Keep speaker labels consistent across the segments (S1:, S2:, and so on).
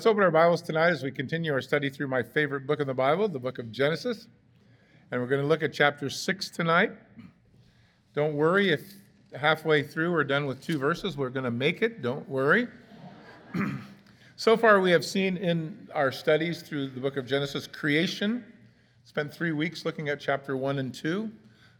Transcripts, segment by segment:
S1: Let's open our Bibles tonight as we continue our study through my favorite book in the Bible, the book of Genesis. And we're going to look at chapter 6 tonight. Don't worry if halfway through we're done with two verses. We're going to make it. Don't worry. so far, we have seen in our studies through the book of Genesis creation. Spent three weeks looking at chapter 1 and 2,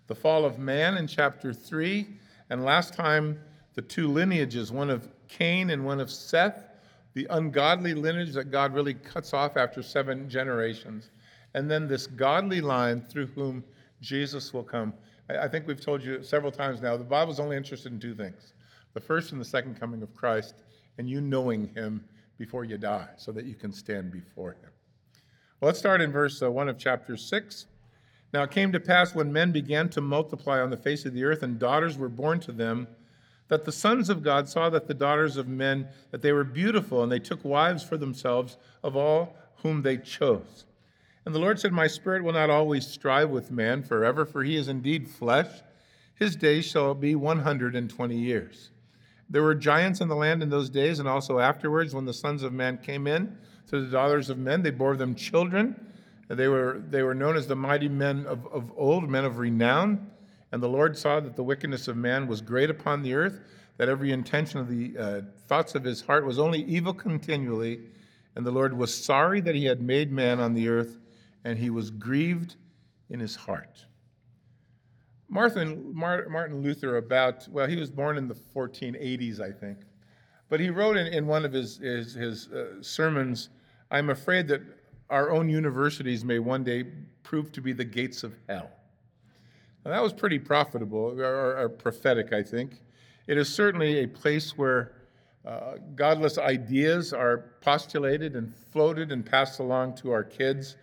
S1: the fall of man in chapter 3, and last time, the two lineages, one of Cain and one of Seth the ungodly lineage that God really cuts off after seven generations, and then this godly line through whom Jesus will come. I think we've told you several times now the Bible's only interested in two things the first and the second coming of Christ, and you knowing him before you die so that you can stand before him. Well, let's start in verse uh, 1 of chapter 6. Now it came to pass when men began to multiply on the face of the earth, and daughters were born to them that the sons of God saw that the daughters of men that they were beautiful, and they took wives for themselves of all whom they chose. And the Lord said, My spirit will not always strive with man forever, for he is indeed flesh. His days shall be 120 years. There were giants in the land in those days, and also afterwards, when the sons of man came in to the daughters of men, they bore them children. They were, they were known as the mighty men of, of old, men of renown. And the Lord saw that the wickedness of man was great upon the earth, that every intention of the uh, thoughts of his heart was only evil continually. And the Lord was sorry that he had made man on the earth, and he was grieved in his heart. Martin, Martin Luther, about, well, he was born in the 1480s, I think. But he wrote in, in one of his, his, his uh, sermons I'm afraid that our own universities may one day prove to be the gates of hell. Now, that was pretty profitable or, or, prophetic, I think. It is certainly a place where uh, godless ideas are postulated and floated and passed along to our kids.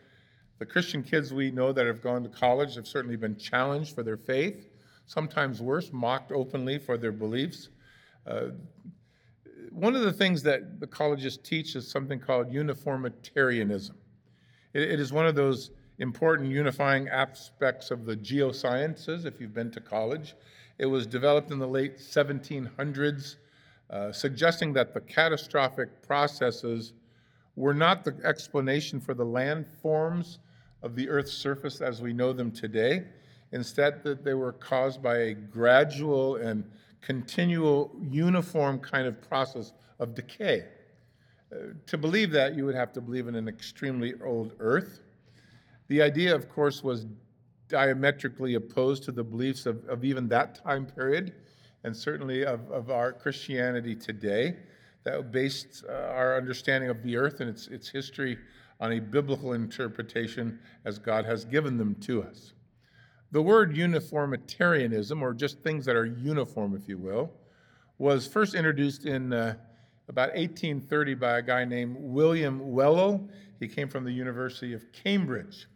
S1: The Christian kids we know that have gone to college have certainly been challenged for their faith, sometimes worse, mocked openly for their beliefs. Uh, one of the things that the colleges teach is something called uniformitarianism. it, it is one of those important unifying aspects of the geosciences, if you've been to college. It was developed in the late 1700s, uh, suggesting that the catastrophic processes were not the explanation for the landforms of the Earth's surface as we know them today. Instead, that they were caused by a gradual and continual uniform kind of process of decay. Uh, to believe that, you would have to believe in an extremely old Earth. The idea, of course, was diametrically opposed to the beliefs of, of even that time period, and certainly of, of our Christianity today, that based uh, our understanding of the earth and its, its history on a biblical interpretation as God has given them to us. The word uniformitarianism, or just things that are uniform, if you will, was first introduced in uh, about 1830 by a guy named William Whewell. He came from the University of Cambridge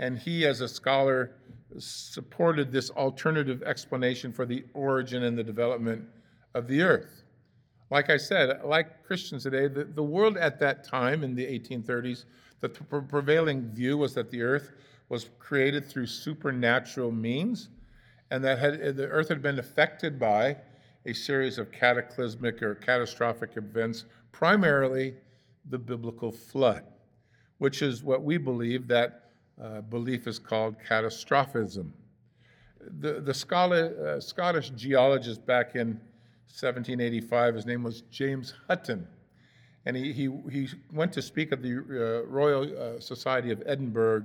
S1: and he, as a scholar, supported this alternative explanation for the origin and the development of the earth. Like I said, like Christians today, the, the world at that time in the 1830s, the prevailing view was that the earth was created through supernatural means and that had, the earth had been affected by a series of cataclysmic or catastrophic events, primarily the biblical flood, which is what we believe that uh, belief is called catastrophism. The, the scholar, uh, Scottish geologist back in 1785, his name was James Hutton, and he, he, he went to speak at the uh, Royal uh, Society of Edinburgh,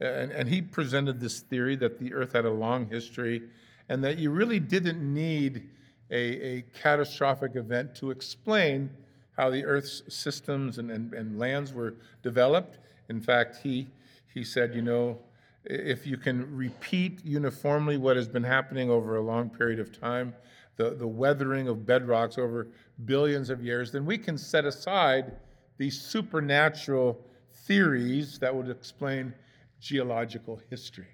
S1: and, and he presented this theory that the Earth had a long history and that you really didn't need a, a catastrophic event to explain how the Earth's systems and, and, and lands were developed. In fact, he he said, you know, if you can repeat uniformly what has been happening over a long period of time, the, the weathering of bedrocks over billions of years, then we can set aside these supernatural theories that would explain geological history.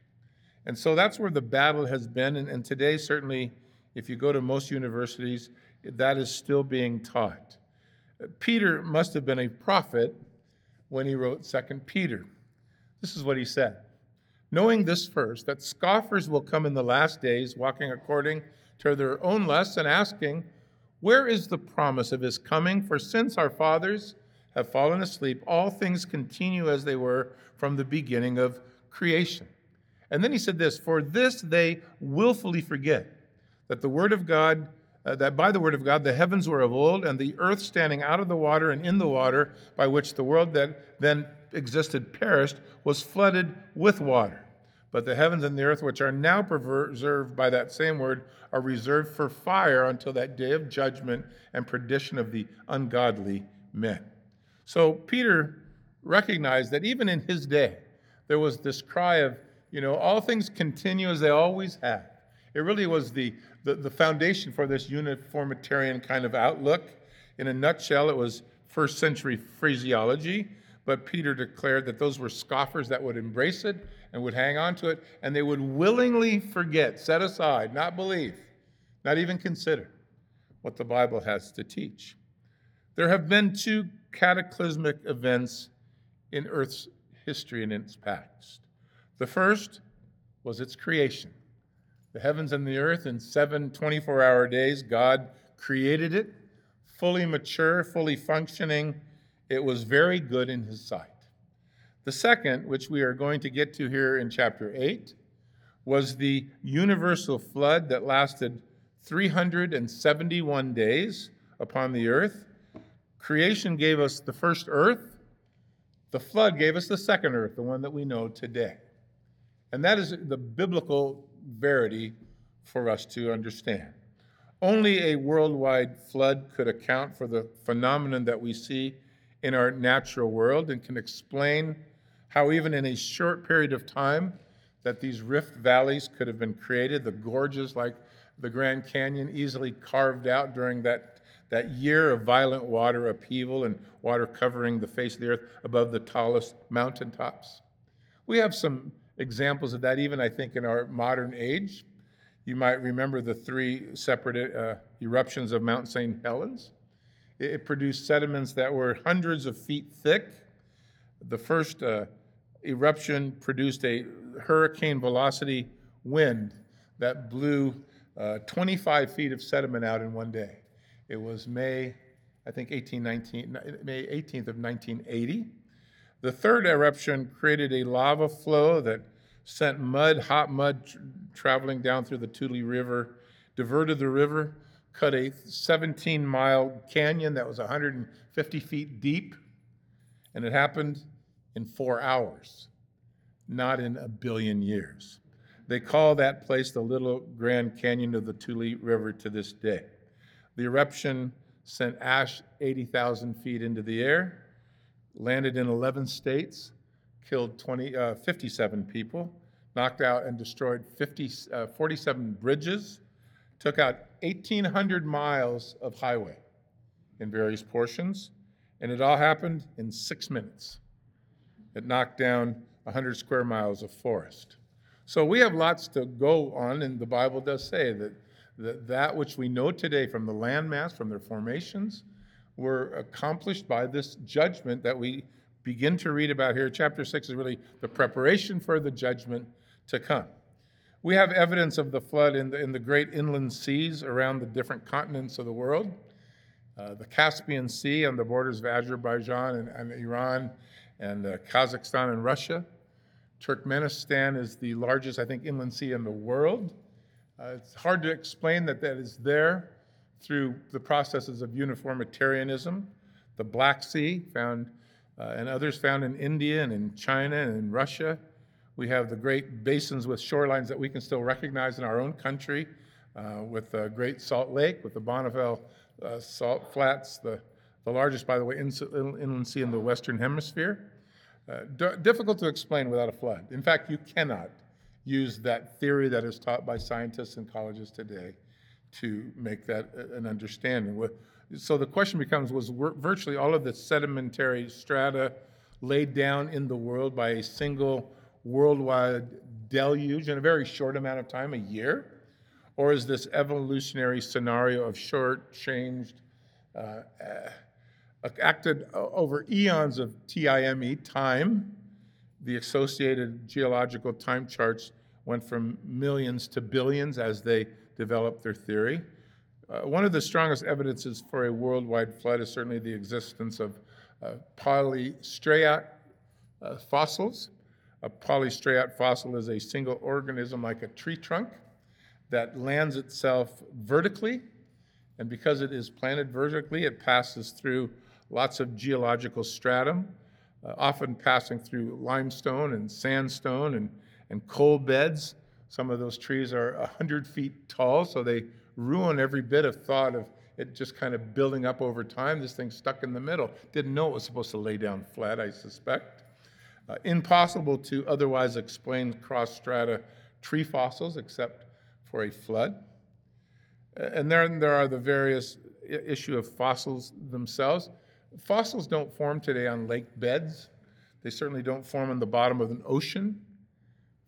S1: And so that's where the battle has been. And, and today, certainly, if you go to most universities, that is still being taught. Peter must have been a prophet when he wrote Second Peter. This is what he said Knowing this first, that scoffers will come in the last days, walking according to their own lusts, and asking, Where is the promise of his coming? For since our fathers have fallen asleep, all things continue as they were from the beginning of creation. And then he said this For this they willfully forget that the word of God, uh, that by the word of God the heavens were of old, and the earth standing out of the water and in the water, by which the world that then existed perished, was flooded with water. But the heavens and the earth, which are now preserved by that same word, are reserved for fire until that day of judgment and perdition of the ungodly men. So Peter recognized that even in his day, there was this cry of, you know, all things continue as they always have. It really was the, the, the foundation for this uniformitarian kind of outlook. In a nutshell, it was first century phraseology, but Peter declared that those were scoffers that would embrace it and would hang on to it, and they would willingly forget, set aside, not believe, not even consider what the Bible has to teach. There have been two cataclysmic events in Earth's history and its past. The first was its creation. The heavens and the earth in seven 24 hour days, God created it, fully mature, fully functioning. It was very good in His sight. The second, which we are going to get to here in chapter 8, was the universal flood that lasted 371 days upon the earth. Creation gave us the first earth, the flood gave us the second earth, the one that we know today. And that is the biblical verity for us to understand. Only a worldwide flood could account for the phenomenon that we see in our natural world and can explain how even in a short period of time that these rift valleys could have been created, the gorges like the Grand Canyon easily carved out during that, that year of violent water upheaval and water covering the face of the earth above the tallest mountaintops. We have some examples of that even, I think, in our modern age. You might remember the three separate uh, eruptions of Mount St. Helens. It, produced sediments that were hundreds of feet thick. The first uh, eruption produced a hurricane velocity wind that blew uh, 25 feet of sediment out in one day. It was May, I think 1819, May 18th of 1980. The third eruption created a lava flow that sent mud, hot mud, tr- traveling down through the Toutle River, diverted the river, cut a 17 mile canyon that was 150 feet deep, and it happened in four hours, not in a billion years. They call that place the Little Grand Canyon of the Toutle River to this day. The eruption sent ash 80,000 feet into the air, landed in 11 states, killed 20, uh, 57 people, knocked out and destroyed 50, uh, 47 bridges, took out 1,800 miles of highway in various portions, and it all happened in six minutes. It knocked down 100 square miles of forest. So we have lots to go on, and the Bible does say that that, that which we know today from the landmass, from their formations, were accomplished by this judgment that we begin to read about here. Chapter 6 is really the preparation for the judgment to come. We have evidence of the flood in the, in the great inland seas around the different continents of the world. Uh, the Caspian Sea on the borders of Azerbaijan and, and Iran and uh, Kazakhstan and Russia. Turkmenistan is the largest, I think, inland sea in the world. Uh, it's hard to explain that that is there through the processes of uniformitarianism. The Black Sea, found, uh, and others found in India and in China and in Russia. We have the great basins with shorelines that we can still recognize in our own country, uh, with the Great Salt Lake, with the Bonneville uh, Salt Flats, the the largest, by the way, inland sea in the Western Hemisphere. Uh, d- difficult to explain without a flood. In fact, you cannot use that theory that is taught by scientists in colleges today to make that an understanding. So the question becomes was virtually all of the sedimentary strata laid down in the world by a single worldwide deluge in a very short amount of time, a year? Or is this evolutionary scenario of short, changed, uh, acted over eons of TIME, time. The associated geological time charts went from millions to billions as they developed their theory. Uh, one of the strongest evidences for a worldwide flood is certainly the existence of, uh, uh, fossils. A polystrate fossil is a single organism like a tree trunk that lands itself vertically, and because it is planted vertically, it passes through lots of geological stratum, uh, often passing through limestone and sandstone and, and coal beds. Some of those trees are 100 feet tall, so they ruin every bit of thought of it just kind of building up over time. This thing stuck in the middle. Didn't know it was supposed to lay down flat, I suspect. Uh, impossible to otherwise explain cross strata tree fossils except for a flood. And then there are the various issue of fossils themselves. Fossils don't form today on lake beds. They certainly don't form on the bottom of an ocean.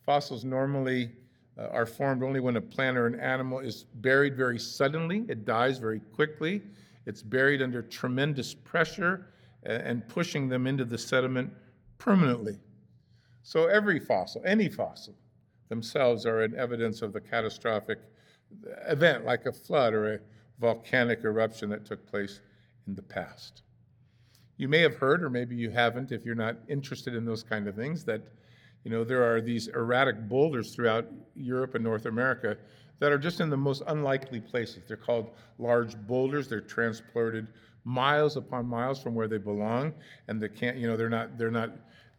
S1: Fossils normally uh, are formed only when a plant or an animal is buried very suddenly. It dies very quickly. It's buried under tremendous pressure and pushing them into the sediment permanently. So every fossil, any fossil, themselves are an evidence of the catastrophic event like a flood or a volcanic eruption that took place in the past. You may have heard, or maybe you haven't if you're not interested in those kind of things, that you know there are these erratic boulders throughout Europe and North America that are just in the most unlikely places. They're called large boulders. They're transported miles upon miles from where they belong, and they can't, you know, they're not they're not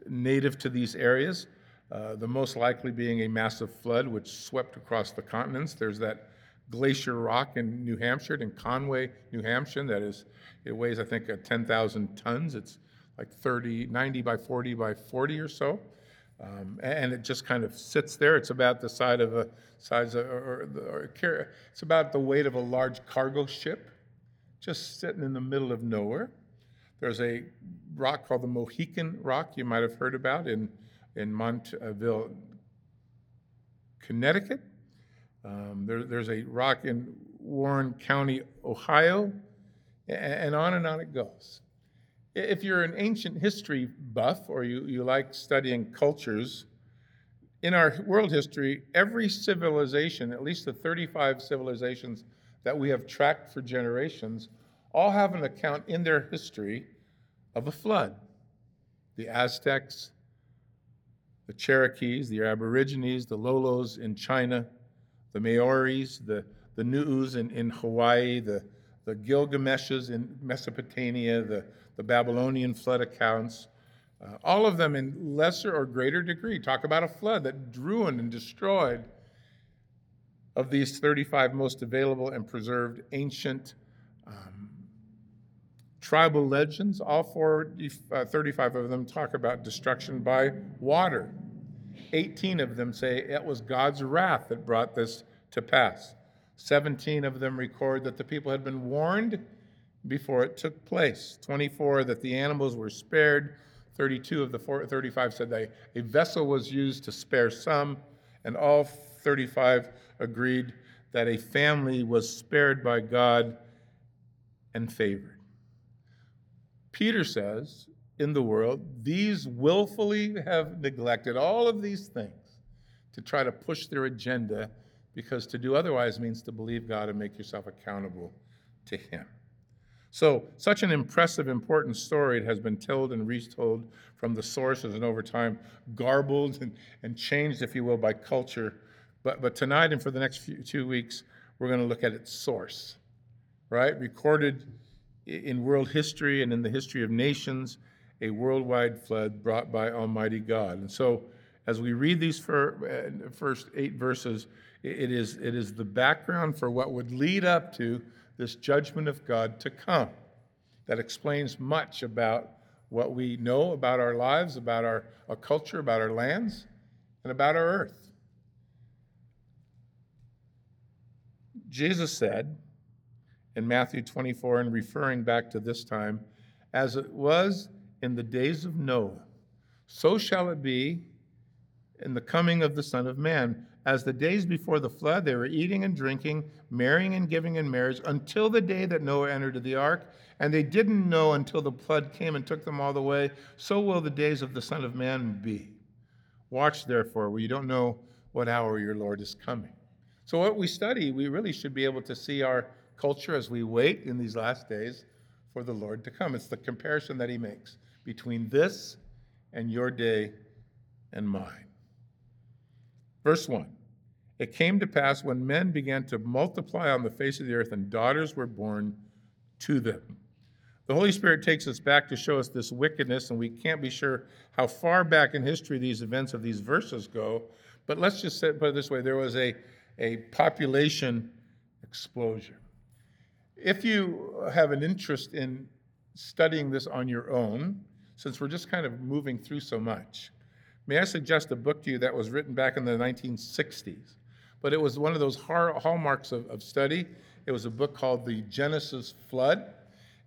S1: native to these areas. Uh, the most likely being a massive flood which swept across the continents. There's that Glacier Rock in New Hampshire, in Conway, New Hampshire, that is, it weighs, I think, uh, 10,000 tons. It's like 30, 90 by 40 by 40 or so. Um, and it just kind of sits there. It's about the size of a size of, or, or, or, it's about the weight of a large cargo ship, just sitting in the middle of nowhere. There's a rock called the Mohegan Rock you might have heard about in in Montville, Connecticut. Um, there, there's a rock in Warren County, Ohio, and on and on it goes. If you're an ancient history buff or you, you like studying cultures, in our world history, every civilization, at least the 35 civilizations that we have tracked for generations, all have an account in their history of a flood. The Aztecs, the Cherokees, the Aborigines, the Lolos in China, the Maoris, the, the Nuus in, in Hawaii, the, the Gilgameshes in Mesopotamia, the, the Babylonian flood accounts, uh, all of them in lesser or greater degree talk about a flood that ruined and destroyed of these 35 most available and preserved ancient tribal legends. All four, uh, 35 of them talk about destruction by water. 18 of them say it was God's wrath that brought this to pass. 17 of them record that the people had been warned before it took place. 24 that the animals were spared. 32 of the 35 said that a vessel was used to spare some, and all 35 agreed that a family was spared by God and favored. Peter says in the world, these willfully have neglected all of these things to try to push their agenda because to do otherwise means to believe God and make yourself accountable to Him. So, such an impressive, important story has been told and retold from the sources and over time garbled and, and changed, if you will, by culture. But, but tonight and for the next few two weeks, we're going to look at its source, right? Recorded in world history and in the history of nations a worldwide flood brought by Almighty God. And so, as we read these uh, first eight verses, it is, it is the background for what would lead up to this judgment of God to come. That explains much about what we know about our lives, about our, our culture, about our lands, and about our earth. Jesus said in Matthew 24, and referring back to this time, as it was in the days of Noah, so shall it be in the coming of the Son of Man. As the days before the flood, they were eating and drinking, marrying and giving in marriage until the day that Noah entered the ark. And they didn't know until the flood came and took them all the way. So will the days of the Son of Man be. Watch, therefore, where you don't know what hour your Lord is coming. So, what we study, we really should be able to see our culture as we wait in these last days for the Lord to come. It's the comparison that he makes between this and your day and mine. Verse 1 It came to pass when men began to multiply on the face of the earth and daughters were born to them. The Holy Spirit takes us back to show us this wickedness, and we can't be sure how far back in history these events of these verses go. But let's just put it this way there was a, a population explosion. If you have an interest in studying this on your own, since we're just kind of moving through so much, may I suggest a book to you that was written back in the 1960s? But it was one of those hallmarks of, of study. It was a book called The Genesis Flood.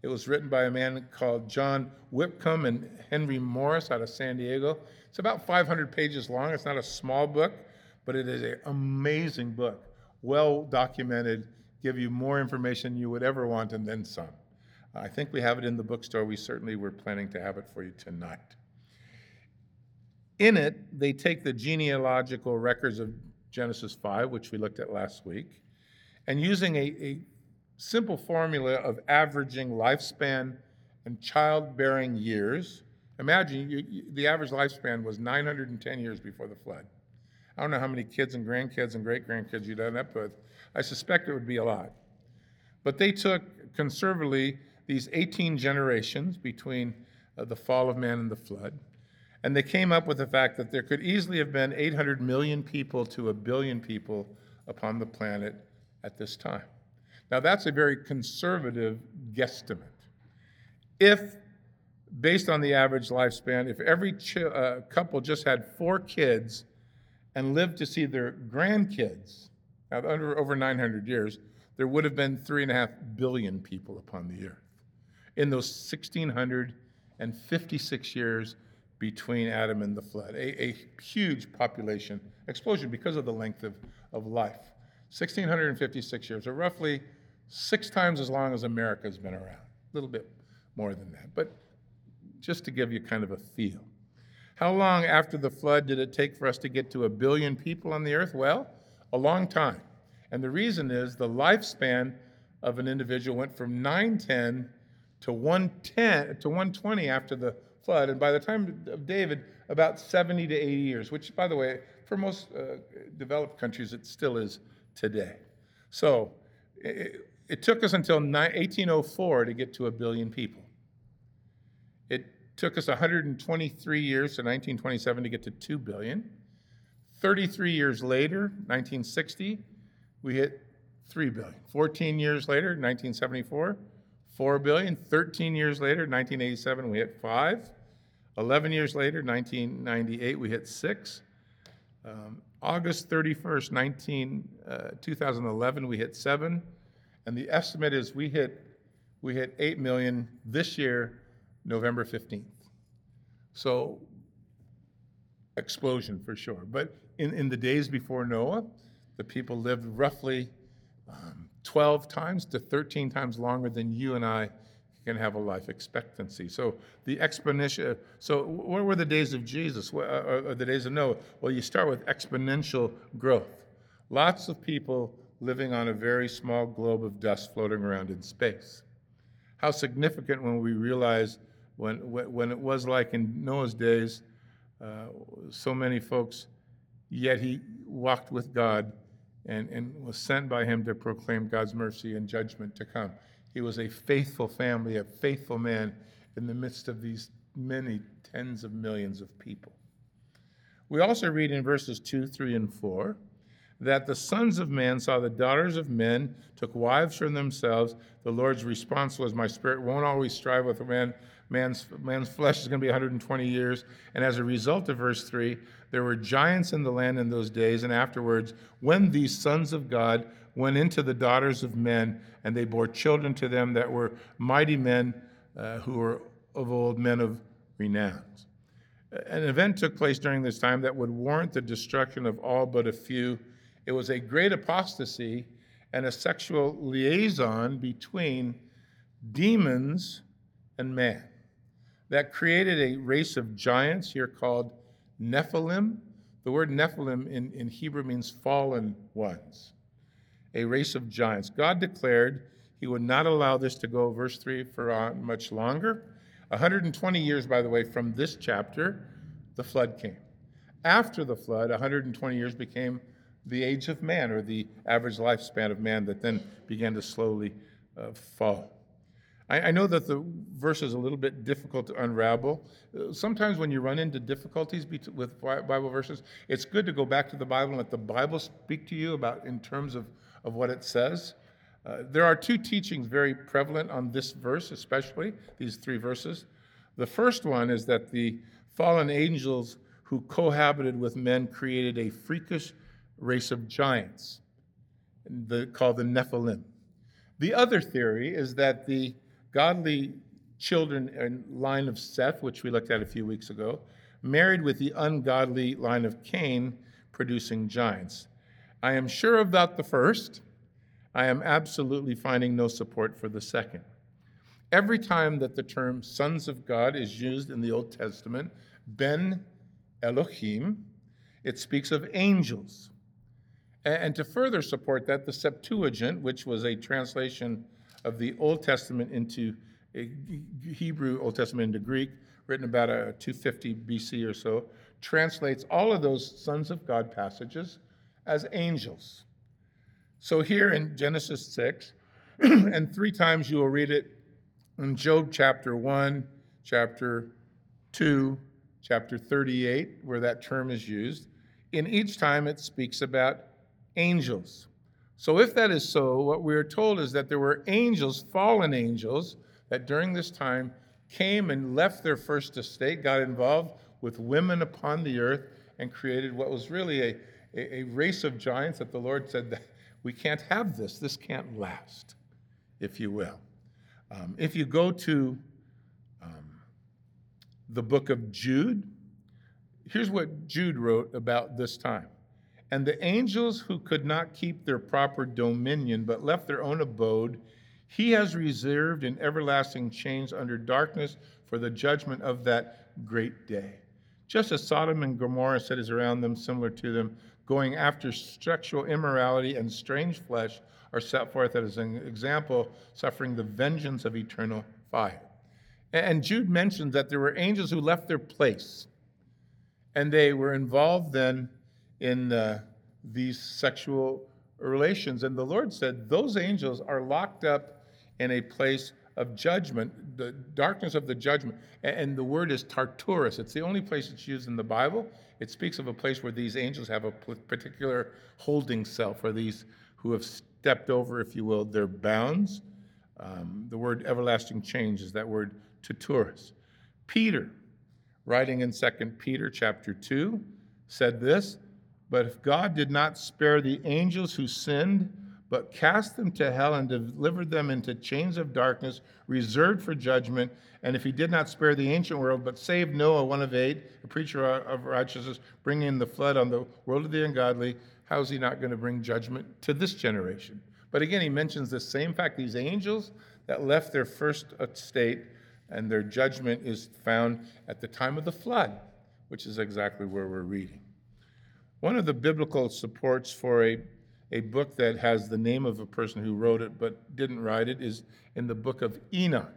S1: It was written by a man called John Whitcomb and Henry Morris out of San Diego. It's about 500 pages long. It's not a small book, but it is an amazing book, well documented, give you more information you would ever want and then some. I think we have it in the bookstore. We certainly were planning to have it for you tonight. In it, they take the genealogical records of Genesis 5, which we looked at last week, and using a, a simple formula of averaging lifespan and childbearing years. Imagine you, you, the average lifespan was 910 years before the flood. I don't know how many kids and grandkids and great grandkids you'd end up with. I suspect it would be a lot. But they took conservatively these 18 generations between uh, the fall of man and the flood, and they came up with the fact that there could easily have been 800 million people to a billion people upon the planet at this time. Now, that's a very conservative guesstimate. If, based on the average lifespan, if every ch- uh, couple just had four kids and lived to see their grandkids, now, under over 900 years, there would have been three and a half billion people upon the earth in those 1,656 years between Adam and the flood. A, a huge population explosion because of the length of, of life. 1,656 years, or roughly six times as long as America's been around, a little bit more than that, but just to give you kind of a feel. How long after the flood did it take for us to get to a billion people on the earth? Well, a long time. And the reason is the lifespan of an individual went from 910 to 110 to 120 after the flood, and by the time of David, about 70 to 80 years, which, by the way, for most uh, developed countries, it still is today. So it, it took us until 1804 to get to a billion people. It took us 123 years to 1927 to get to 2 billion. 33 years later, 1960, we hit 3 billion. 14 years later, 1974, 4 billion. 13 years later, 1987, we hit 5. 11 years later, 1998, we hit 6. Um, August 31st, 19, uh, 2011, we hit 7. And the estimate is we hit, we hit 8 million this year, November 15th. So, explosion for sure. But in, in the days before Noah, the people lived roughly um, 12 times to 13 times longer than you and I can have a life expectancy. So the exponential. So what were the days of Jesus? Or uh, uh, the days of Noah? Well, you start with exponential growth. Lots of people living on a very small globe of dust floating around in space. How significant when we realize when, when it was like in Noah's days, uh, so many folks, yet he walked with God and, and was sent by him to proclaim God's mercy and judgment to come. He was a faithful family, a faithful man in the midst of these many tens of millions of people. We also read in verses 2, 3, and 4 that the sons of man saw the daughters of men, took wives from themselves. The Lord's response was, My spirit won't always strive with man. Man's, man's flesh is going to be 120 years. And as a result of verse 3, there were giants in the land in those days and afterwards when these sons of God went into the daughters of men, and they bore children to them that were mighty men uh, who were of old men of renown. An event took place during this time that would warrant the destruction of all but a few it was a great apostasy and a sexual liaison between demons and man that created a race of giants here called Nephilim. The word Nephilim in, in Hebrew means fallen ones, a race of giants. God declared He would not allow this to go, verse 3, for uh, much longer. 120 years, by the way, from this chapter, the flood came. After the flood, 120 years became the age of man, or the average lifespan of man, that then began to slowly uh, fall. I, I, know that the verse is a little bit difficult to unravel. Uh, sometimes when you run into difficulties with Bible verses, it's good to go back to the Bible and let the Bible speak to you about in terms of, of what it says. Uh, there are two teachings very prevalent on this verse, especially these three verses. The first one is that the fallen angels who cohabited with men created a freakish race of giants the, called the Nephilim. The other theory is that the godly children and line of Seth, which we looked at a few weeks ago, married with the ungodly line of Cain, producing giants. I am sure about the first. I am absolutely finding no support for the second. Every time that the term sons of God is used in the Old Testament, Ben Elohim, it speaks of angels. And to further support that, the Septuagint, which was a translation of the Old Testament into eh, Hebrew Old Testament into Greek, written about uh, a 250 BC or so, translates all of those sons of God passages as angels. So here in Genesis 6, and three times you will read it in Job chapter 1, chapter 2, chapter 38, where that term is used. In each time it speaks about angels. So, if that is so, what we are told is that there were angels, fallen angels, that during this time came and left their first estate, got involved with women upon the earth, and created what was really a, a, a race of giants that the Lord said that we can't have this. This can't last, if you will. Um, if you go to um, the book of Jude, here's what Jude wrote about this time. And the angels who could not keep their proper dominion, but left their own abode, he has reserved in everlasting chains under darkness for the judgment of that great day. Just as Sodom and Gomorrah cities around them, similar to them, going after sexual immorality and strange flesh, are set forth as an example, suffering the vengeance of eternal fire. And Jude mentions that there were angels who left their place, and they were involved then in uh, these sexual relations. And the Lord said, Those angels are locked up in a place of judgment, the darkness of the judgment. And the word is Tartarus. It's the only place it's used in the Bible. It speaks of a place where these angels have a particular holding cell for these who have stepped over, if you will, their bounds. Um, the word everlasting change is that word Tartarus. Peter, writing in 2 Peter chapter 2, said this, But if God did not spare the angels who sinned, but cast them to hell and delivered them into chains of darkness reserved for judgment, and if he did not spare the ancient world, but saved Noah, one of eight, a preacher of righteousness, bringing the flood on the world of the ungodly, how is he not going to bring judgment to this generation? But again, he mentions the same fact these angels that left their first estate and their judgment is found at the time of the flood, which is exactly where we're reading. One of the biblical supports for a, a book that has the name of a person who wrote it but didn't write it is in the book of Enoch.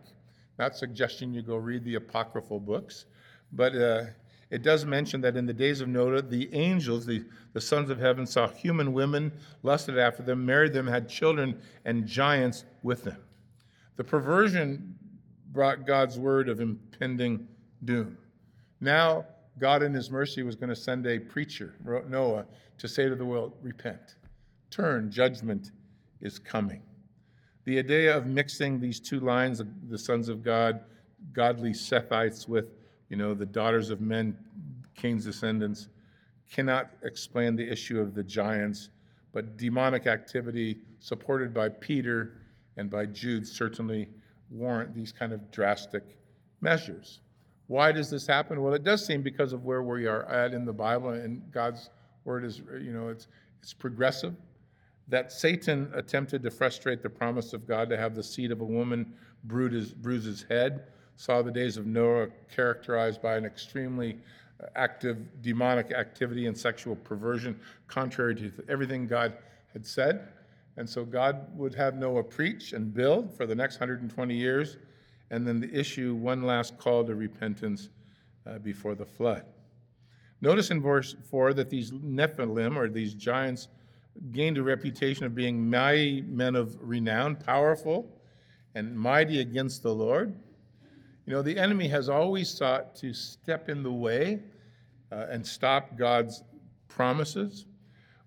S1: Not suggesting you go read the apocryphal books, but uh, it does mention that in the days of Noah, the angels, the, the sons of heaven, saw human women, lusted after them, married them, had children, and giants with them. The perversion brought God's word of impending doom. Now, God in his mercy was going to send a preacher, Noah, to say to the world, Repent, turn, judgment is coming. The idea of mixing these two lines, the sons of God, godly Sethites, with you know, the daughters of men, Cain's descendants, cannot explain the issue of the giants, but demonic activity supported by Peter and by Jude certainly warrant these kind of drastic measures. Why does this happen? Well, it does seem because of where we are at in the Bible, and God's word is, you know, it's, it's progressive. That Satan attempted to frustrate the promise of God to have the seed of a woman bruise his, bruise his head saw the days of Noah characterized by an extremely uh, active demonic activity and sexual perversion, contrary to everything God had said. And so God would have Noah preach and build for the next 120 years, and then the issue one last call to repentance uh, before the flood. Notice in verse 4 that these Nephilim, or these giants, gained a reputation of being mighty men of renown, powerful, and mighty against the Lord. You know, the enemy has always sought to step in the way uh, and stop God's promises.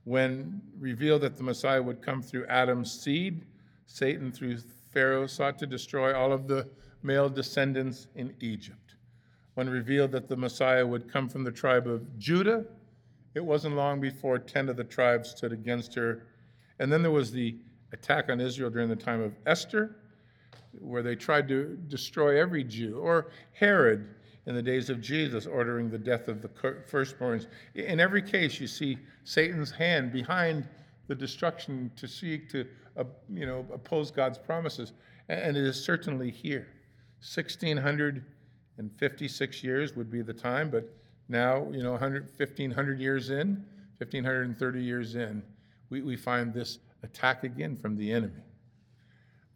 S1: When revealed that the Messiah would come through Adam's seed, Satan, through Pharaoh, sought to destroy all of the male descendants in Egypt. When revealed that the Messiah would come from the tribe of Judah, it wasn't long before 10 of the tribes stood against her. And then there was the attack on Israel during the time of Esther, where they tried to destroy every Jew, or Herod in the days of Jesus, ordering the death of the firstborns. In every case, you see Satan's hand behind the destruction to seek to uh, you know, oppose God's promises. And it is certainly here. 1656 years would be the time, but now, you know, 100, 1500 years in, 1530 years in, we, we find this attack again from the enemy.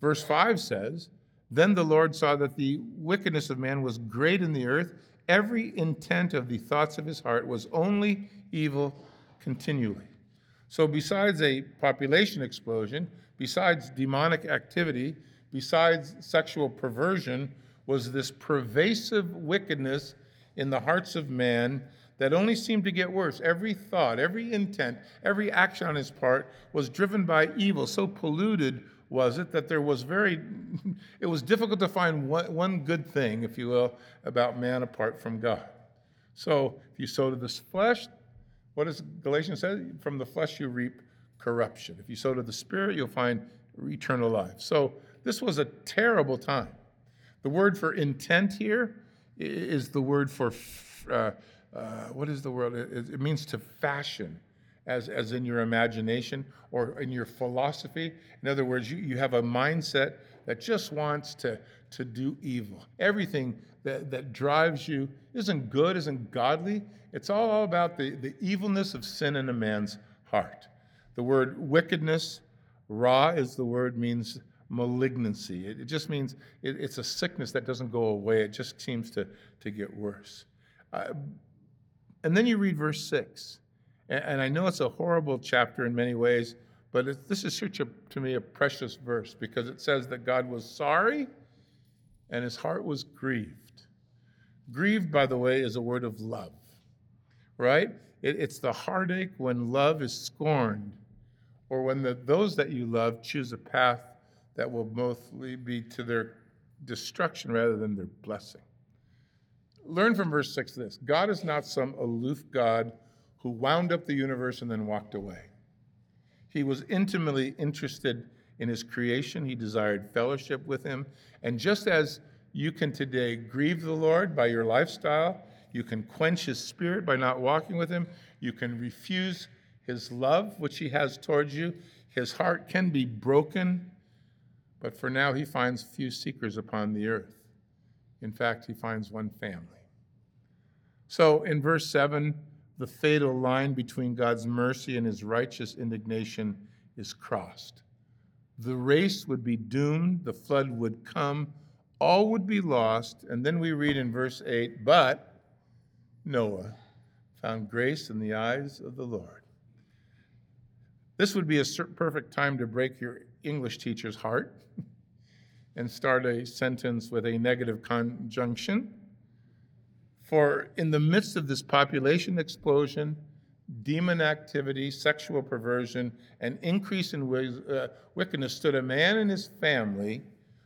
S1: Verse 5 says, Then the Lord saw that the wickedness of man was great in the earth. Every intent of the thoughts of his heart was only evil continually. So, besides a population explosion, besides demonic activity, besides sexual perversion, was this pervasive wickedness in the hearts of man that only seemed to get worse. Every thought, every intent, every action on his part was driven by evil. So polluted was it that there was very, it was difficult to find one, one good thing, if you will, about man apart from God. So if you sow to the flesh, what does Galatians say? From the flesh you reap corruption. If you sow to the spirit, you'll find eternal life. So this was a terrible time. The word for intent here is the word for, uh, uh, what is the word? It, it, means to fashion, as, as in your imagination or in your philosophy. In other words, you, you have a mindset that just wants to, to do evil. Everything that, that drives you isn't good, isn't godly. It's all about the, the evilness of sin in a man's heart. The word wickedness, ra, is the word means malignancy. It, it just means it, it's a sickness that doesn't go away, it just seems to, to get worse. Uh, and then you read verse 6. And, and, I know it's a horrible chapter in many ways, but it, this is such a, to me a precious verse because it says that God was sorry and his heart was grieved. Grieved, by the way, is a word of love, right? It, it's the heartache when love is scorned or when the, those that you love choose a path that will mostly be to their destruction rather than their blessing. Learn from verse 6 this God is not some aloof God who wound up the universe and then walked away. He was intimately interested in his creation, he desired fellowship with him. And just as you can today grieve the Lord by your lifestyle, you can quench his spirit by not walking with him, you can refuse his love, which he has towards you. His heart can be broken but for now, he finds few seekers upon the earth. In fact, he finds one family. So in verse 7, the fatal line between God's mercy and his righteous indignation is crossed. The race would be doomed, the flood would come, all would be lost. And then we read in verse 8, but Noah found grace in the eyes of the Lord. This would be a perfect time to break your English teacher's heart and start a sentence with a negative conjunction. For in the midst of this population explosion, demon activity, sexual perversion, and increase in uh, wickedness stood a man and his family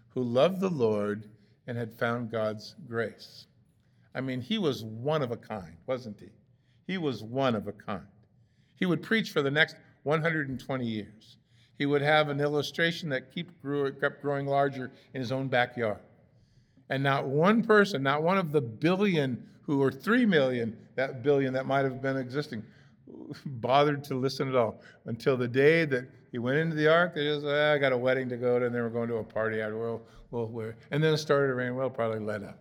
S1: who loved the Lord and had found God's grace. I mean, he was one of a kind, wasn't he? He was one of a kind. He would preach for the next 120 years he would have an illustration that keep grew, kept growing larger in his own backyard. And not one person, not one of the billion who were three million, that billion that might have been existing, bothered to listen at all until the day that he went into the ark. They just, ah, I got a wedding to go to, and they were going to a party out. Well, well, where? And then it started to rain. Well, probably let up.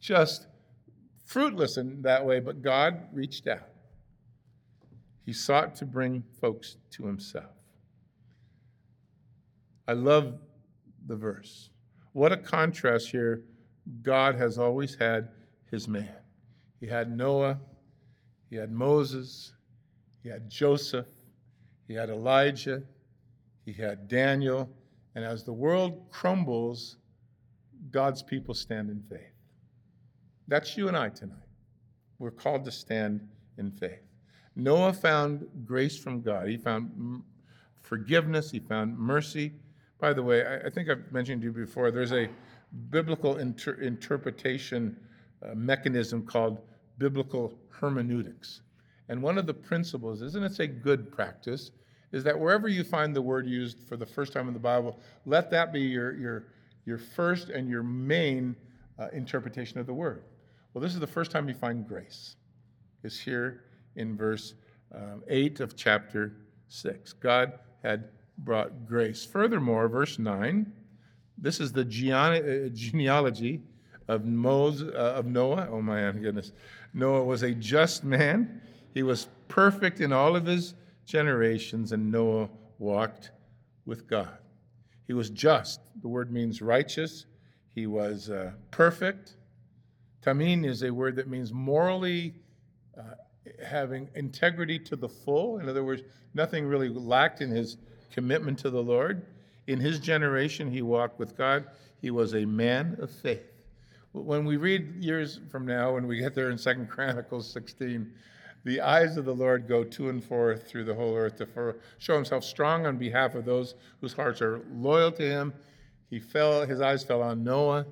S1: Just fruitless in that way, but God reached out. He sought to bring folks to himself. I love the verse. What a contrast here. God has always had his man. He had Noah, he had Moses, he had Joseph, he had Elijah, he had Daniel, and as the world crumbles, God's people stand in faith. That's you and I tonight. We're called to stand in faith. Noah found grace from God. He found forgiveness, he found mercy. By the way, I, I think I've mentioned to you before, there's a biblical inter- interpretation uh, mechanism called biblical hermeneutics. And one of the principles, isn't it a good practice, is that wherever you find the word used for the first time in the Bible, let that be your, your, your first and your main uh, interpretation of the word. Well, this is the first time you find grace. It's here in verse um, 8 of chapter 6. God had brought grace. Furthermore, verse 9, this is the uh, genealogy of, Moses, uh, of Noah. Oh my goodness. Noah was a just man. He was perfect in all of his generations, and Noah walked with God. He was just. The word means righteous. He was uh, perfect. Tamim is a word that means morally uh, having integrity to the full. In other words, nothing really lacked in his commitment to the Lord. In his generation, he walked with God. He was a man of faith. When we read years from now, when we get there in Second Chronicles 16, the eyes of the Lord go to and forth through the whole earth to show himself strong on behalf of those whose hearts are loyal to him. He fell, his eyes fell on Noah,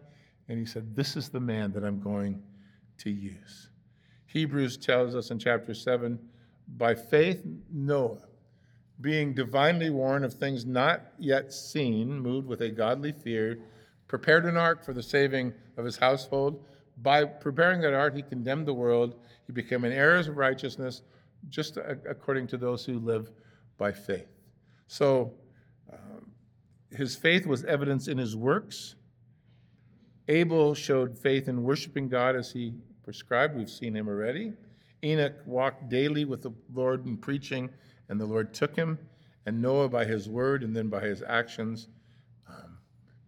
S1: and he said, This is the man that I'm going to use. Hebrews tells us in chapter 7 by faith, Noah, being divinely warned of things not yet seen, moved with a godly fear, prepared an ark for the saving of his household. By preparing that ark, he condemned the world. He became an heir of righteousness, just according to those who live by faith. So, um, his faith was evidence in his works. Abel showed faith in worshiping God as he prescribed. We've seen him already. Enoch walked daily with the Lord in preaching, and the Lord took him. And Noah, by his word and then by his actions, um,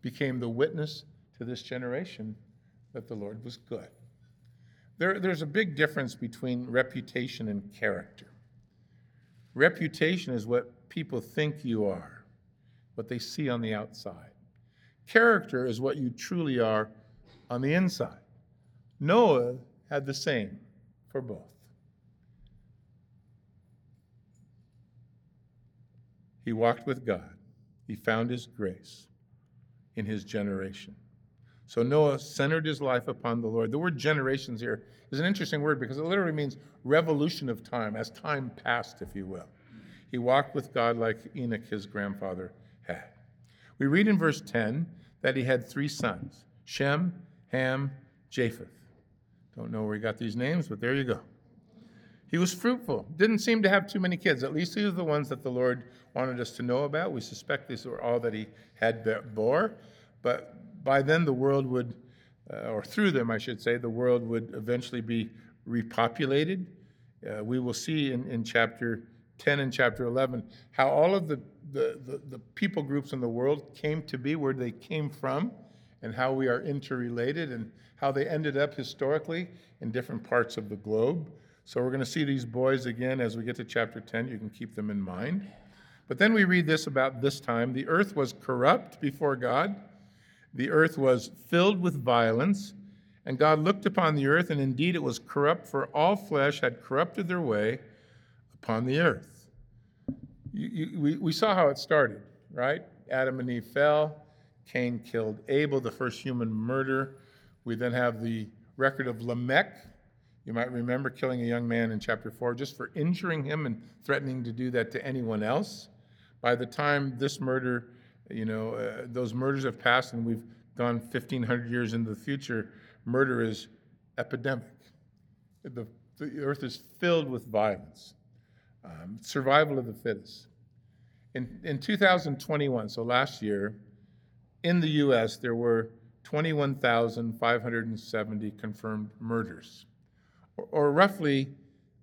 S1: became the witness to this generation that the Lord was good. There, there's a big difference between reputation and character. Reputation is what people think you are, what they see on the outside. Character is what you truly are on the inside. Noah had the same for both. He walked with God, he found his grace in his generation. So Noah centered his life upon the Lord. The word generations here is an interesting word because it literally means revolution of time, as time passed, if you will. He walked with God like Enoch, his grandfather, had. We read in verse 10 that he had three sons Shem, Ham, Japheth. Don't know where he got these names, but there you go. He was fruitful, didn't seem to have too many kids. At least these are the ones that the Lord wanted us to know about. We suspect these were all that he had bore, but by then the world would, uh, or through them, I should say, the world would eventually be repopulated. Uh, we will see in, in chapter 10 and chapter 11 how all of the, the, the, the people groups in the world came to be, where they came from, and how we are interrelated, and how they ended up historically in different parts of the globe. So we're going to see these boys again as we get to chapter 10. You can keep them in mind. But then we read this about this time the earth was corrupt before God, the earth was filled with violence, and God looked upon the earth, and indeed it was corrupt, for all flesh had corrupted their way upon the earth. You, you, we, we saw how it started, right? Adam and Eve fell. Cain killed Abel, the first human murder. We then have the record of Lamech, you might remember killing a young man in chapter 4 just for injuring him and threatening to do that to anyone else. By the time this murder, you know, uh, those murders have passed and we've gone 1,500 years into the future, murder is epidemic. The, the earth is filled with violence, um, survival of the fittest. In, in 2021, so last year, in the US, there were 21,570 confirmed murders or, roughly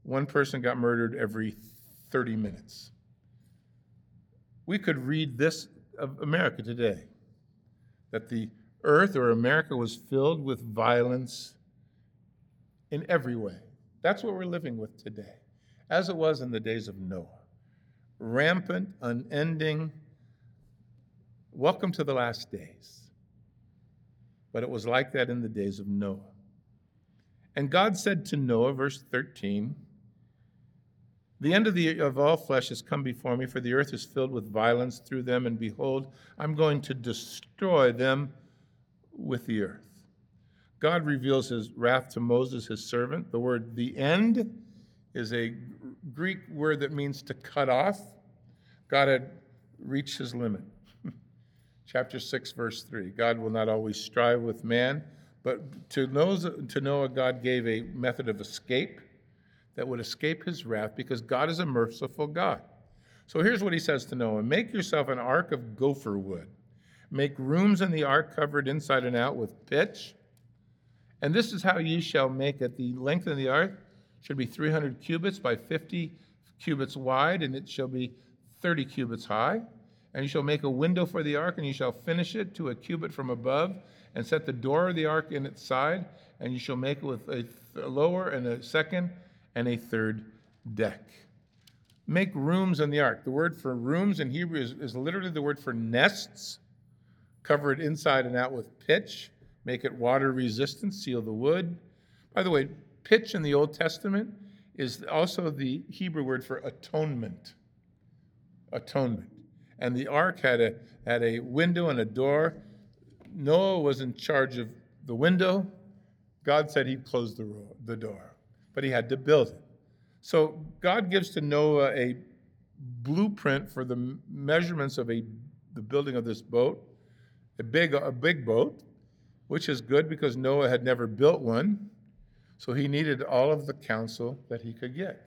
S1: one person got murdered every 30 minutes. We could read this of America today. That the earth or America was filled with violence in every way. That's what we're living with today, as it was in the days of Noah. Rampant, unending, welcome to the last days. But it was like that in the days of Noah. And God said to Noah, verse 13, The end of, the, of all flesh has come before me, for the earth is filled with violence through them, and behold, I'm going to destroy them with the earth. God reveals his wrath to Moses, his servant. The word the end is a Greek word that means to cut off. God had reached his limit. Chapter 6, verse 3. God will not always strive with man, but to Noah, to Noah, God gave a method of escape that would escape his wrath because God is a merciful God. So here's what he says to Noah Make yourself an ark of gopher wood. Make rooms in the ark covered inside and out with pitch. And this is how ye shall make it. The length of the ark should be 300 cubits by 50 cubits wide, and it shall be 30 cubits high. And you shall make a window for the ark, and you shall finish it to a cubit from above, and set the door of the ark in its side, and you shall make it with a, th- lower and a second and a third deck. Make rooms in the ark. The word for rooms in Hebrew is, is literally the word for nests. Cover it inside and out with pitch. Make it water resistant. Seal the wood. By the way, pitch in the Old Testament is also the Hebrew word for atonement. Atonement. And the ark had a, had a window and a door. Noah was in charge of the window. God said he'd close the, the door, but he had to build it. So God gives to Noah a blueprint for the measurements of a, the building of this boat, a big, a big boat, which is good because Noah had never built one. So he needed all of the counsel that he could get.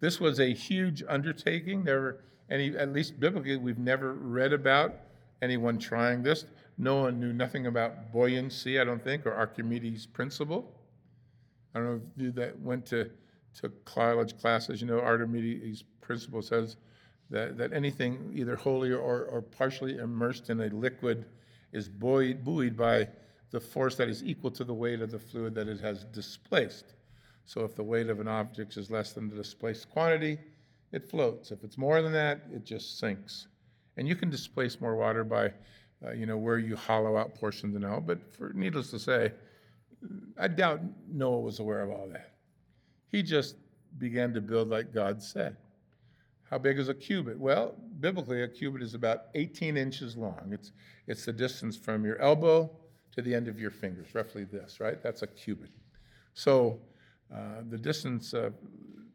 S1: This was a huge undertaking. Never any, at least biblically, we've never read about anyone trying this. Noah knew nothing about buoyancy, I don't think, or Archimedes' principle. I don't know if you that went to, to college classes, you know, Archimedes' principle says that, that anything either wholly or, or partially immersed in a liquid is buoyed, buoyed by the force that is equal to the weight of the fluid that it has displaced. So if the weight of an object is less than the displaced quantity, it floats. If it's more than that, it just sinks. And you can displace more water by, uh, you know, where you hollow out portions and all. But for needless to say, I doubt Noah was aware of all that. He just began to build like God said. How big is a cubit? Well, biblically, a cubit is about 18 inches long. It's, it's the distance from your elbow to the end of your fingers, roughly this, right? That's a cubit. So uh, the distance uh,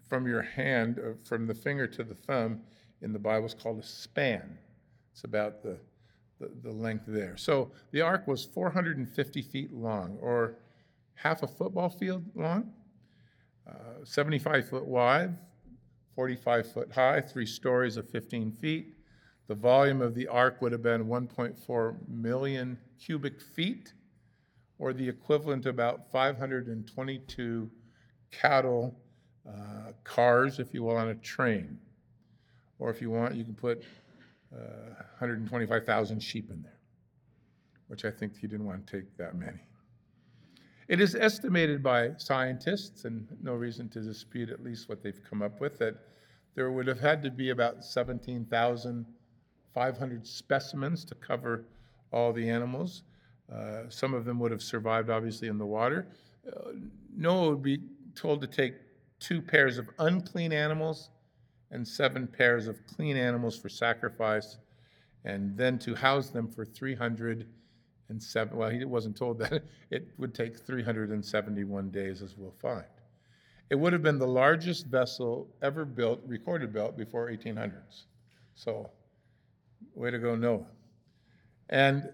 S1: from your hand, uh, from the finger to the thumb, in the Bible is called a span. It's about the, the, the length there. So the ark was 450 feet long, or half a football field long, uh, 75 foot wide, 45 foot high, three stories of 15 feet. The volume of the ark would have been 1.4 million cubic feet, or the equivalent to about 522 cattle uh, cars, if you will, on a train. Or if you want, you can put uh, 125,000 sheep in there, which I think he didn't want to take that many. It is estimated by scientists, and no reason to dispute at least what they've come up with, that there would have had to be about 17,500 specimens to cover all the animals. Uh, some of them would have survived, obviously, in the water. Uh, Noah would be told to take two pairs of unclean animals and seven pairs of clean animals for sacrifice, and then to house them for 307. Well, he wasn't told that. It would take 371 days, as we'll find. It would have been the largest vessel ever built, recorded built, before 1800s. So, way to go, Noah. And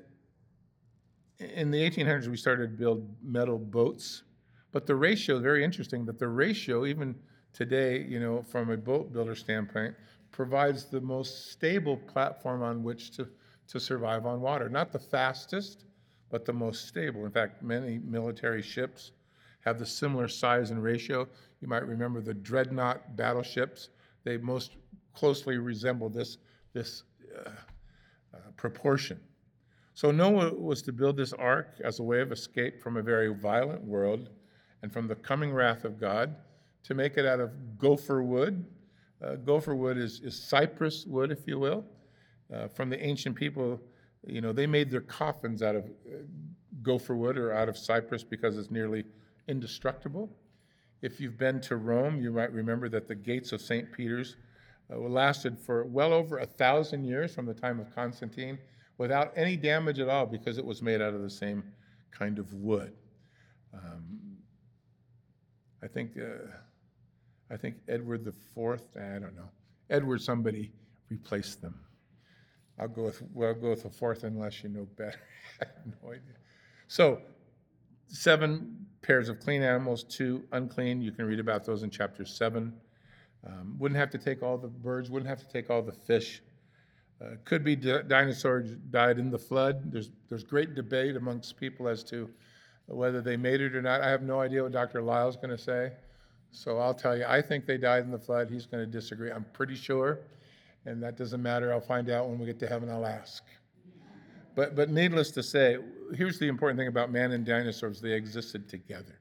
S1: in the 1800s, we started to build metal boats. But the ratio, very interesting, that the ratio, even today, you know, from a boat builder standpoint, provides the most stable platform on which to, to survive on water. Not the fastest, but the most stable. In fact, many military ships have the similar size and ratio. You might remember the dreadnought battleships. They most closely resemble this, this uh, proportion. So Noah was to build this ark as a way of escape from a very violent world and from the coming wrath of God, to make it out of gopher wood. Uh, gopher wood is, is cypress wood, if you will. Uh, from the ancient people, you know, they made their coffins out of uh, gopher wood or out of cypress because it's nearly indestructible. If you've been to Rome, you might remember that the gates of St. Peter's uh, lasted for well over a thousand years from the time of Constantine without any damage at all because it was made out of the same kind of wood. Um, I think, uh, I think Edward the Fourth. I don't know. Edward somebody replaced them. I'll go with well, I'll go with the fourth unless you know better. I have no idea. So, seven pairs of clean animals, two unclean. You can read about those in chapter seven. Um, wouldn't have to take all the birds. Wouldn't have to take all the fish. Uh, could be di- dinosaurs died in the flood. There's there's great debate amongst people as to whether they made it or not. I have no idea what Dr. Lyle's going to say. So I'll tell you, I think they died in the flood. He's going to disagree. I'm pretty sure. And that doesn't matter. I'll find out when we get to heaven. I'll ask. But, but needless to say, here's the important thing about man and dinosaurs they existed together,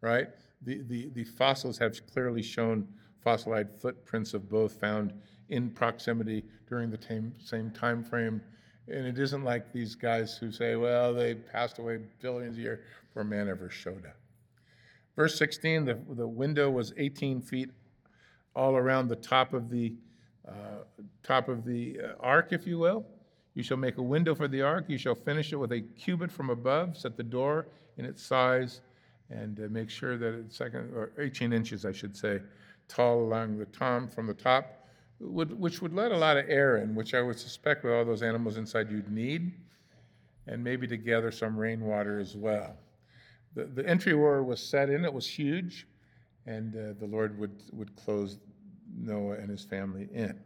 S1: right? The, the, the fossils have clearly shown fossilized footprints of both found in proximity during the same, same time frame. And it isn't like these guys who say, well, they passed away billions of years before man ever showed up. Verse 16 the, the window was 18 feet all around the top of the, uh, top of the uh, ark, if you will. You shall make a window for the ark. You shall finish it with a cubit from above, set the door in its size, and uh, make sure that it's second or 18 inches, I should say, tall along the tom from the top, would, which would let a lot of air in, which I would suspect with all those animals inside you'd need, and maybe to gather some rainwater as well. The, the entry door was set in; it was huge, and uh, the Lord would would close Noah and his family in.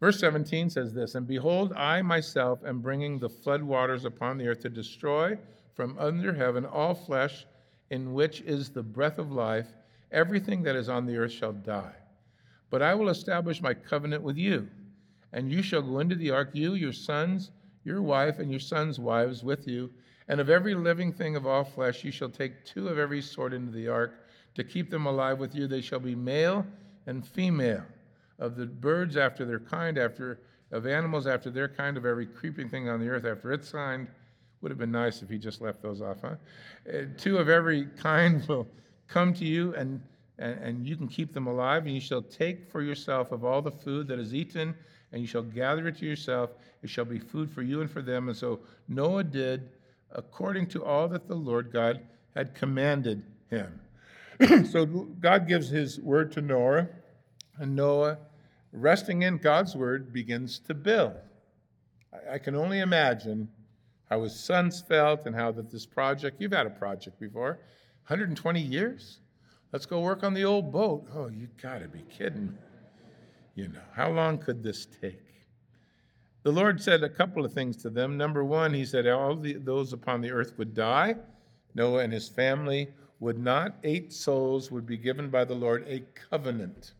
S1: Verse 17 says this And behold, I myself am bringing the flood waters upon the earth to destroy from under heaven all flesh in which is the breath of life. Everything that is on the earth shall die. But I will establish my covenant with you, and you shall go into the ark, you, your sons, your wife, and your sons' wives with you. And of every living thing of all flesh, you shall take two of every sort into the ark to keep them alive with you. They shall be male and female of the birds after their kind, after of animals after their kind, of every creeping thing on the earth after its kind. Would have been nice if he just left those off, huh? Uh, two of every kind will come to you, and, and, and you can keep them alive, and you shall take for yourself of all the food that is eaten, and you shall gather it to yourself. It shall be food for you and for them. And so Noah did according to all that the Lord God had commanded him. so God gives his word to Noah and Noah, resting in God's word, begins to build. I, I can only imagine how his sons felt and how that this project, you've had a project before, 120 years? Let's go work on the old boat. Oh, you gotta be kidding. You know, how long could this take? The Lord said a couple of things to them. Number one, He said, All the, those upon the earth would die. Noah and his family would not. Eight souls would be given by the Lord a covenant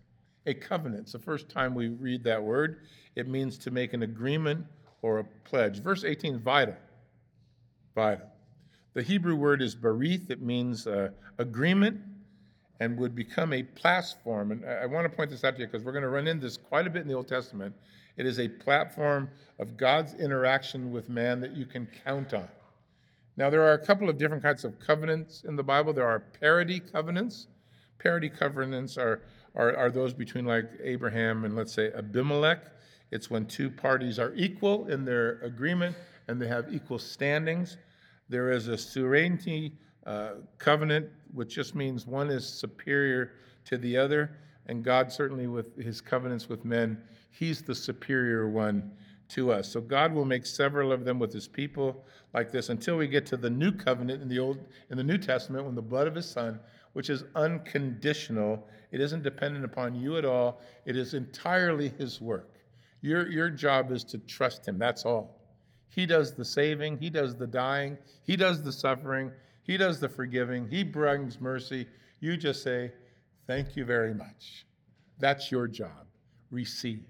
S1: a covenant. It's the first time we read that word. It means to make an agreement or a pledge. Verse 18 vital. Vital. The Hebrew word is barith. It means uh, agreement and would become a platform. And I, I want to point this out to you because we're going to run into this quite a bit in the Old Testament. It is a platform of God's interaction with man that you can count on. Now, there are a couple of different kinds of covenants in the Bible. There are parity covenants. Parity covenants are are, are those between like Abraham and let's say Abimelech. It's when two parties are equal in their agreement and they have equal standings. There is a suzerainty uh, covenant, which just means one is superior to the other. And God, certainly with his covenants with men, he's the superior one to us. So God will make several of them with his people like this until we get to the new covenant in the old in the New Testament when the blood of his son which is unconditional. It isn't dependent upon you at all. It is entirely His work. Your, your job is to trust Him. That's all. He does the saving, He does the dying, He does the suffering, He does the forgiving, He brings mercy. You just say, Thank you very much. That's your job. Receive.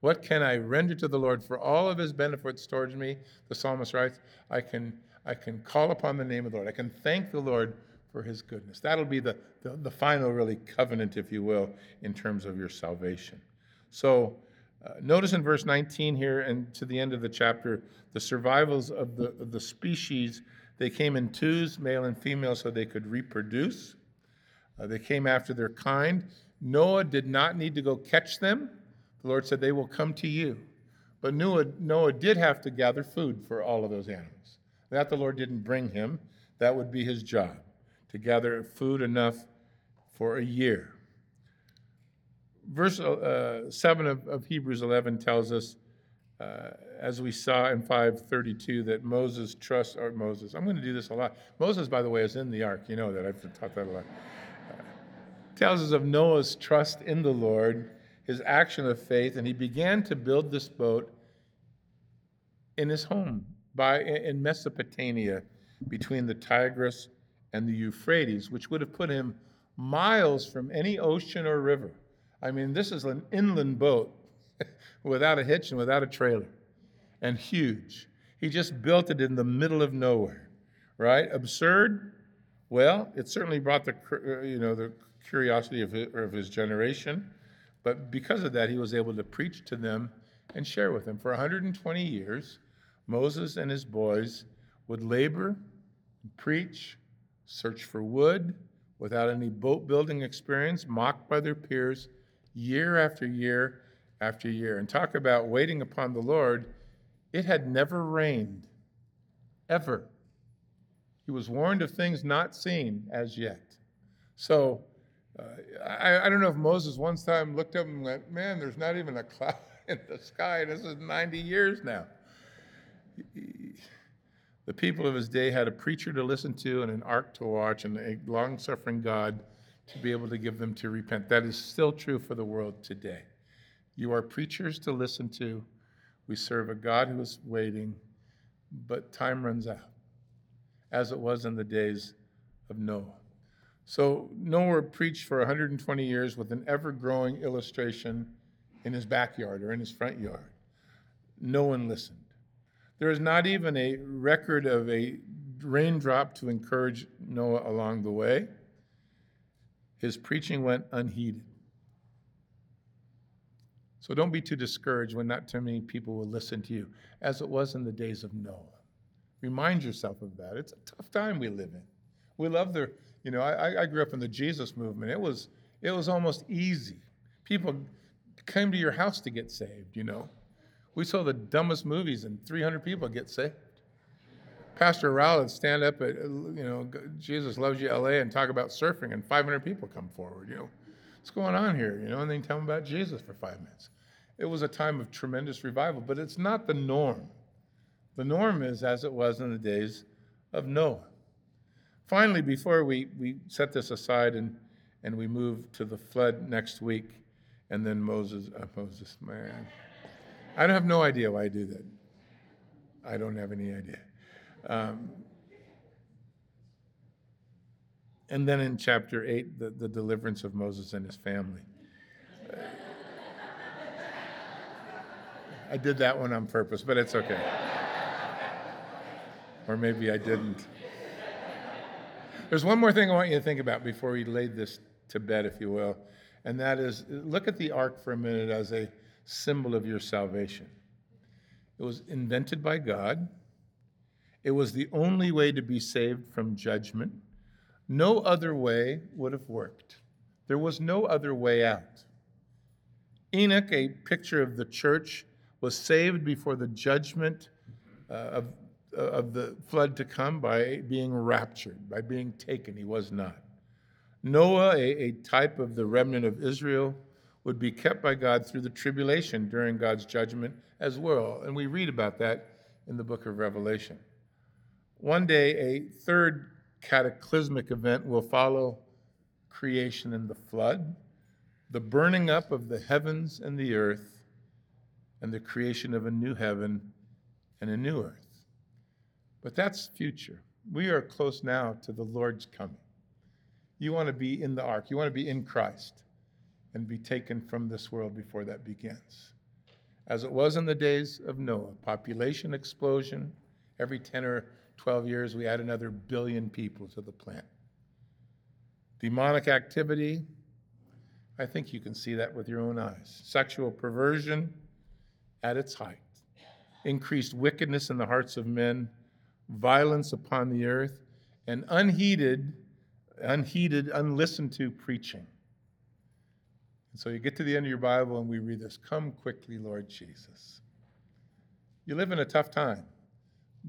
S1: What can I render to the Lord for all of his benefits towards me? The psalmist writes, I can, I can call upon the name of the Lord. I can thank the Lord for his goodness. That'll be the, the, the final, really, covenant, if you will, in terms of your salvation. So, uh, notice in verse 19 here and to the end of the chapter, the survivals of the, of the species, they came in twos, male and female, so they could reproduce. Uh, they came after their kind. Noah did not need to go catch them. The Lord said, They will come to you. But Noah, Noah did have to gather food for all of those animals. That the Lord didn't bring him, that would be his job, to gather food enough for a year. Verse uh, 7 of, of, Hebrews 11 tells us, uh, as we saw in 532, that Moses trusts, or Moses, I'm going to do this a lot. Moses, by the way, is in the ark. You know that. I've taught that a lot. Uh, tells us of Noah's trust in the Lord his action of faith, and he began to build this boat in his home by in Mesopotamia between the Tigris and the Euphrates, which would have put him miles from any ocean or river. I mean, this is an inland boat without a hitch and without a trailer, and huge. He just built it in the middle of nowhere, right? Absurd? Well, it certainly brought the uh, you know the curiosity of his, of his generation. But because of that, he was able to preach to them and share with them. For 120 years, Moses and his boys would labor, preach, search for wood without any boat building experience, mocked by their peers year after year after year. And talk about waiting upon the Lord, it had never rained, ever. He was warned of things not seen as yet. So uh, I, I don't know if Moses once time looked up and went, Man, there's not even a cloud in the sky. This is 90 years now. The people of his day had a preacher to listen to and an ark to watch and a long suffering God to be able to give them to repent. That is still true for the world today. You are preachers to listen to. We serve a God who is waiting, but time runs out, as it was in the days of Noah. So Noah preached for 120 years with an ever growing illustration in his backyard or in his front yard. No one listened. There is not even a record of a raindrop to encourage Noah along the way. His preaching went unheeded. So don't be too discouraged when not too many people will listen to you, as it was in the days of Noah. Remind yourself of that. It's a tough time we live in. We love the you know, I, I grew up in the Jesus movement. It was it was almost easy. People came to your house to get saved. You know, we saw the dumbest movies, and 300 people get saved. Pastor would stand up at you know Jesus loves you LA and talk about surfing, and 500 people come forward. You know, what's going on here? You know, and then tell them about Jesus for five minutes. It was a time of tremendous revival, but it's not the norm. The norm is as it was in the days of Noah. Finally, before we, we set this aside and, and we move to the flood next week, and then Moses, uh, Moses, man, I don't have no idea why I do that. I don't have any idea. Um, and then in chapter 8, the, the deliverance of Moses and his family. I did that one on purpose, but it's okay. Or maybe I didn't. There's one more thing I want you to think about before we lay this to bed, if you will, and that is look at the ark for a minute as a symbol of your salvation. It was invented by God. It was the only way to be saved from judgment. No other way would have worked. There was no other way out. Enoch, a picture of the church, was saved before the judgment uh, of Uh, of the flood to come by being raptured, by being taken. He was not. Noah, a, a, type of the remnant of Israel, would be kept by God through the tribulation during God's judgment as well. And we read about that in the book of Revelation. One day, a third cataclysmic event will follow creation and the flood, the burning up of the heavens and the earth, and the creation of a new heaven and a new earth. But that's future. We are close now to the Lord's coming. You want to be in the ark, you want to be in Christ and be taken from this world before that begins. as it was in the days of Noah. Population explosion. Every 10 or 12 years, we add another billion people to the planet. Demonic activity. I think you can see that with your own eyes. Sexual perversion at its height. Increased wickedness in the hearts of men. Violence upon the earth. And unheeded, unheeded, unlistened to preaching. And so you get to the end of your Bible and we read this Come quickly, Lord Jesus. You live in a tough time,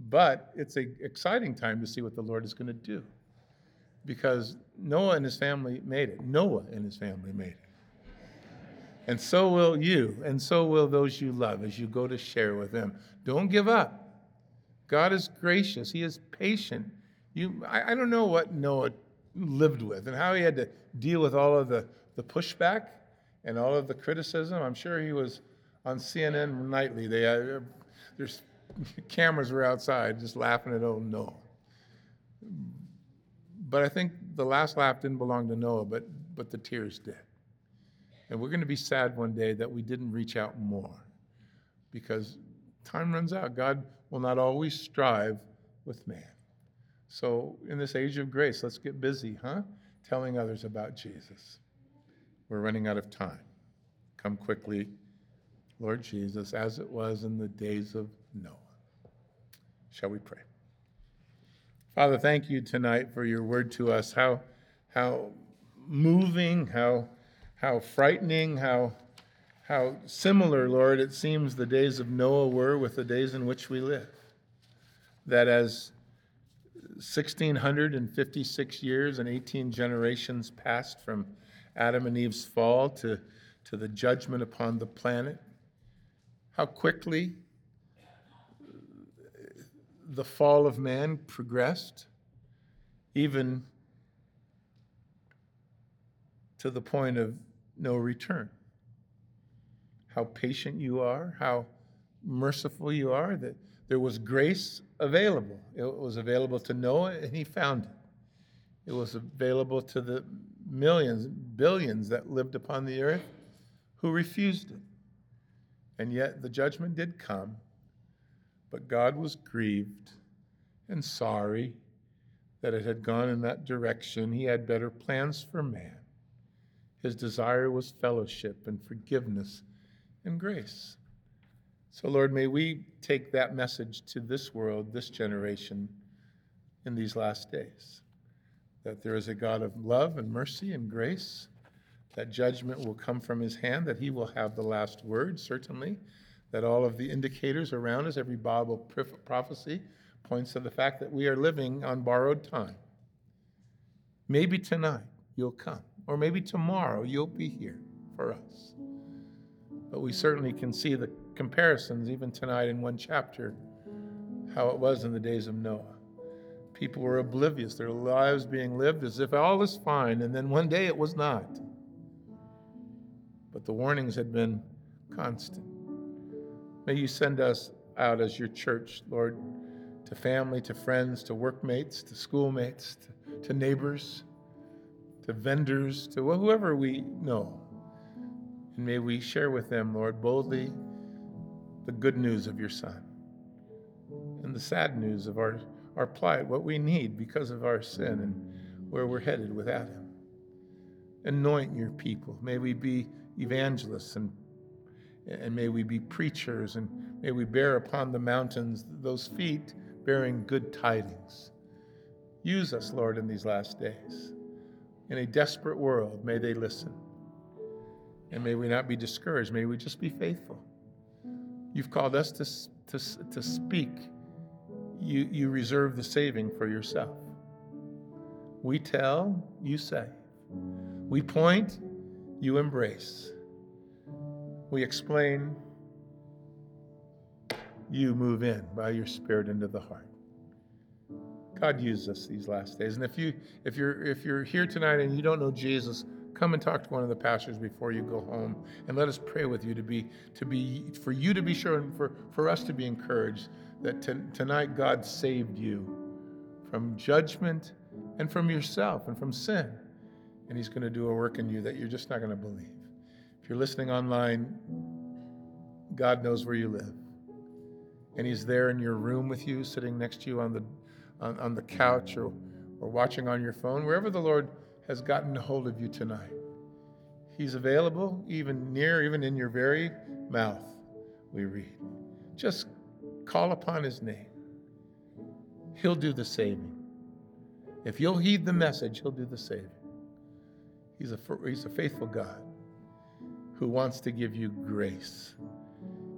S1: but it's an exciting time to see what the Lord is going to do because Noah and his family made it. Noah and his family made it. And so will you, and so will those you love as you go to share with them. Don't give up. God is gracious, He is patient. You, I, I don't know what Noah lived with and how he had to deal with all of the, the pushback and all of the criticism. I'm sure he was on CNN nightly. They, uh, there's cameras were outside just laughing at old Noah. But I think the last laugh didn't belong to Noah, but, but the tears did. And we're going to be sad one day that we didn't reach out more because time runs out. God will not always strive with man. So, in this age of grace, let's get busy, huh? Telling others about Jesus. We're running out of time. Come quickly, Lord Jesus, as it was in the days of Noah. Shall we pray? Father, thank you tonight for your word to us. How, how moving, how, how frightening, how, how similar, Lord, it seems the days of Noah were with the days in which we live. That as 1,656 years and 18 generations passed from Adam and Eve's fall to, to the judgment upon the planet, how quickly the fall of man progressed, even to the point of no return. How patient you are, how merciful you are, that there was grace available. It was available to Noah, and he found it. It was available to the millions, billions that lived upon the earth who refused it. And yet the judgment did come, but God was grieved and sorry that it had gone in that direction. He had better plans for man. His desire was fellowship and forgiveness and grace. So, Lord, may we take that message to this world, this generation, in these last days that there is a God of love and mercy and grace, that judgment will come from his hand, that he will have the last word, certainly, that all of the indicators around us, every Bible prophecy, points to the fact that we are living on borrowed time. Maybe tonight you'll come, or maybe tomorrow you'll be here for us. But we certainly can see the comparisons, even tonight in one chapter, how it was in the days of Noah. People were oblivious, their lives being lived as if all is fine, and then one day it was not. But the warnings had been constant. May you send us out as your church, Lord, to family, to friends, to workmates, to schoolmates, to, to neighbors, to vendors, to whoever we know. And may we share with them, Lord, boldly the good news of your Son and the sad news of our our plight, what we need because of our sin and where we're headed without Him. Anoint your people. May we be evangelists and, and may we be preachers and may we bear upon the mountains those feet bearing good tidings. Use us, Lord, in these last days. In a desperate world, may they listen. And may we not be discouraged. May we just be faithful. You've called us to, to, to speak you, you reserve the saving for yourself. We tell, you say. We point, you embrace. We explain, you move in by your spirit into the heart. God use us these last days. And if you if you're if you're here tonight and you don't know Jesus, come and talk to one of the pastors before you go home and let us pray with you to be to be for you to be sure and for, for us to be encouraged that t- tonight God saved you from judgment and from yourself and from sin. And He's going to do a work in you that you're just not going to believe. If you're listening online, God knows where you live. And He's there in your room with you, sitting next to you on the, on, on the couch or, or watching on your phone, wherever the Lord has gotten a hold of you tonight. He's available, even near, even in your very mouth, we read. Just call upon His name. He'll do the saving. If you'll heed the message, He'll do the saving. He's a, he's a faithful God who wants to give you grace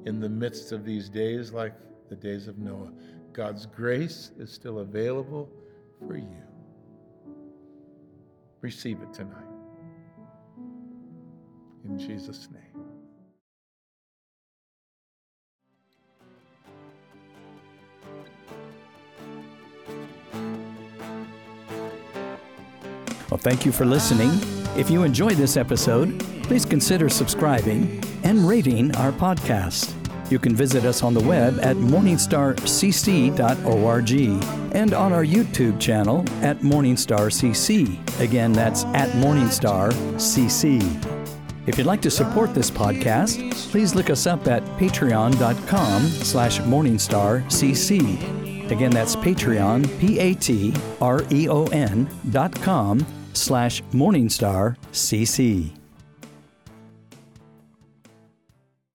S1: in the midst of these days like the days of Noah. God's grace is still available for you. Receive it tonight. In Jesus' name.
S2: Well, thank you for listening. If you enjoyed this episode, please consider subscribing and rating our podcast. You can visit us on the web at morningstarcc.org and on our YouTube channel at morningstarcc. Again, that's at morningstarcc. If you'd like to support this podcast, please look us up at patreon.com slash morningstarcc. Again, that's Patreon, P-A-T-R-E-O-N dot com slash morningstarcc.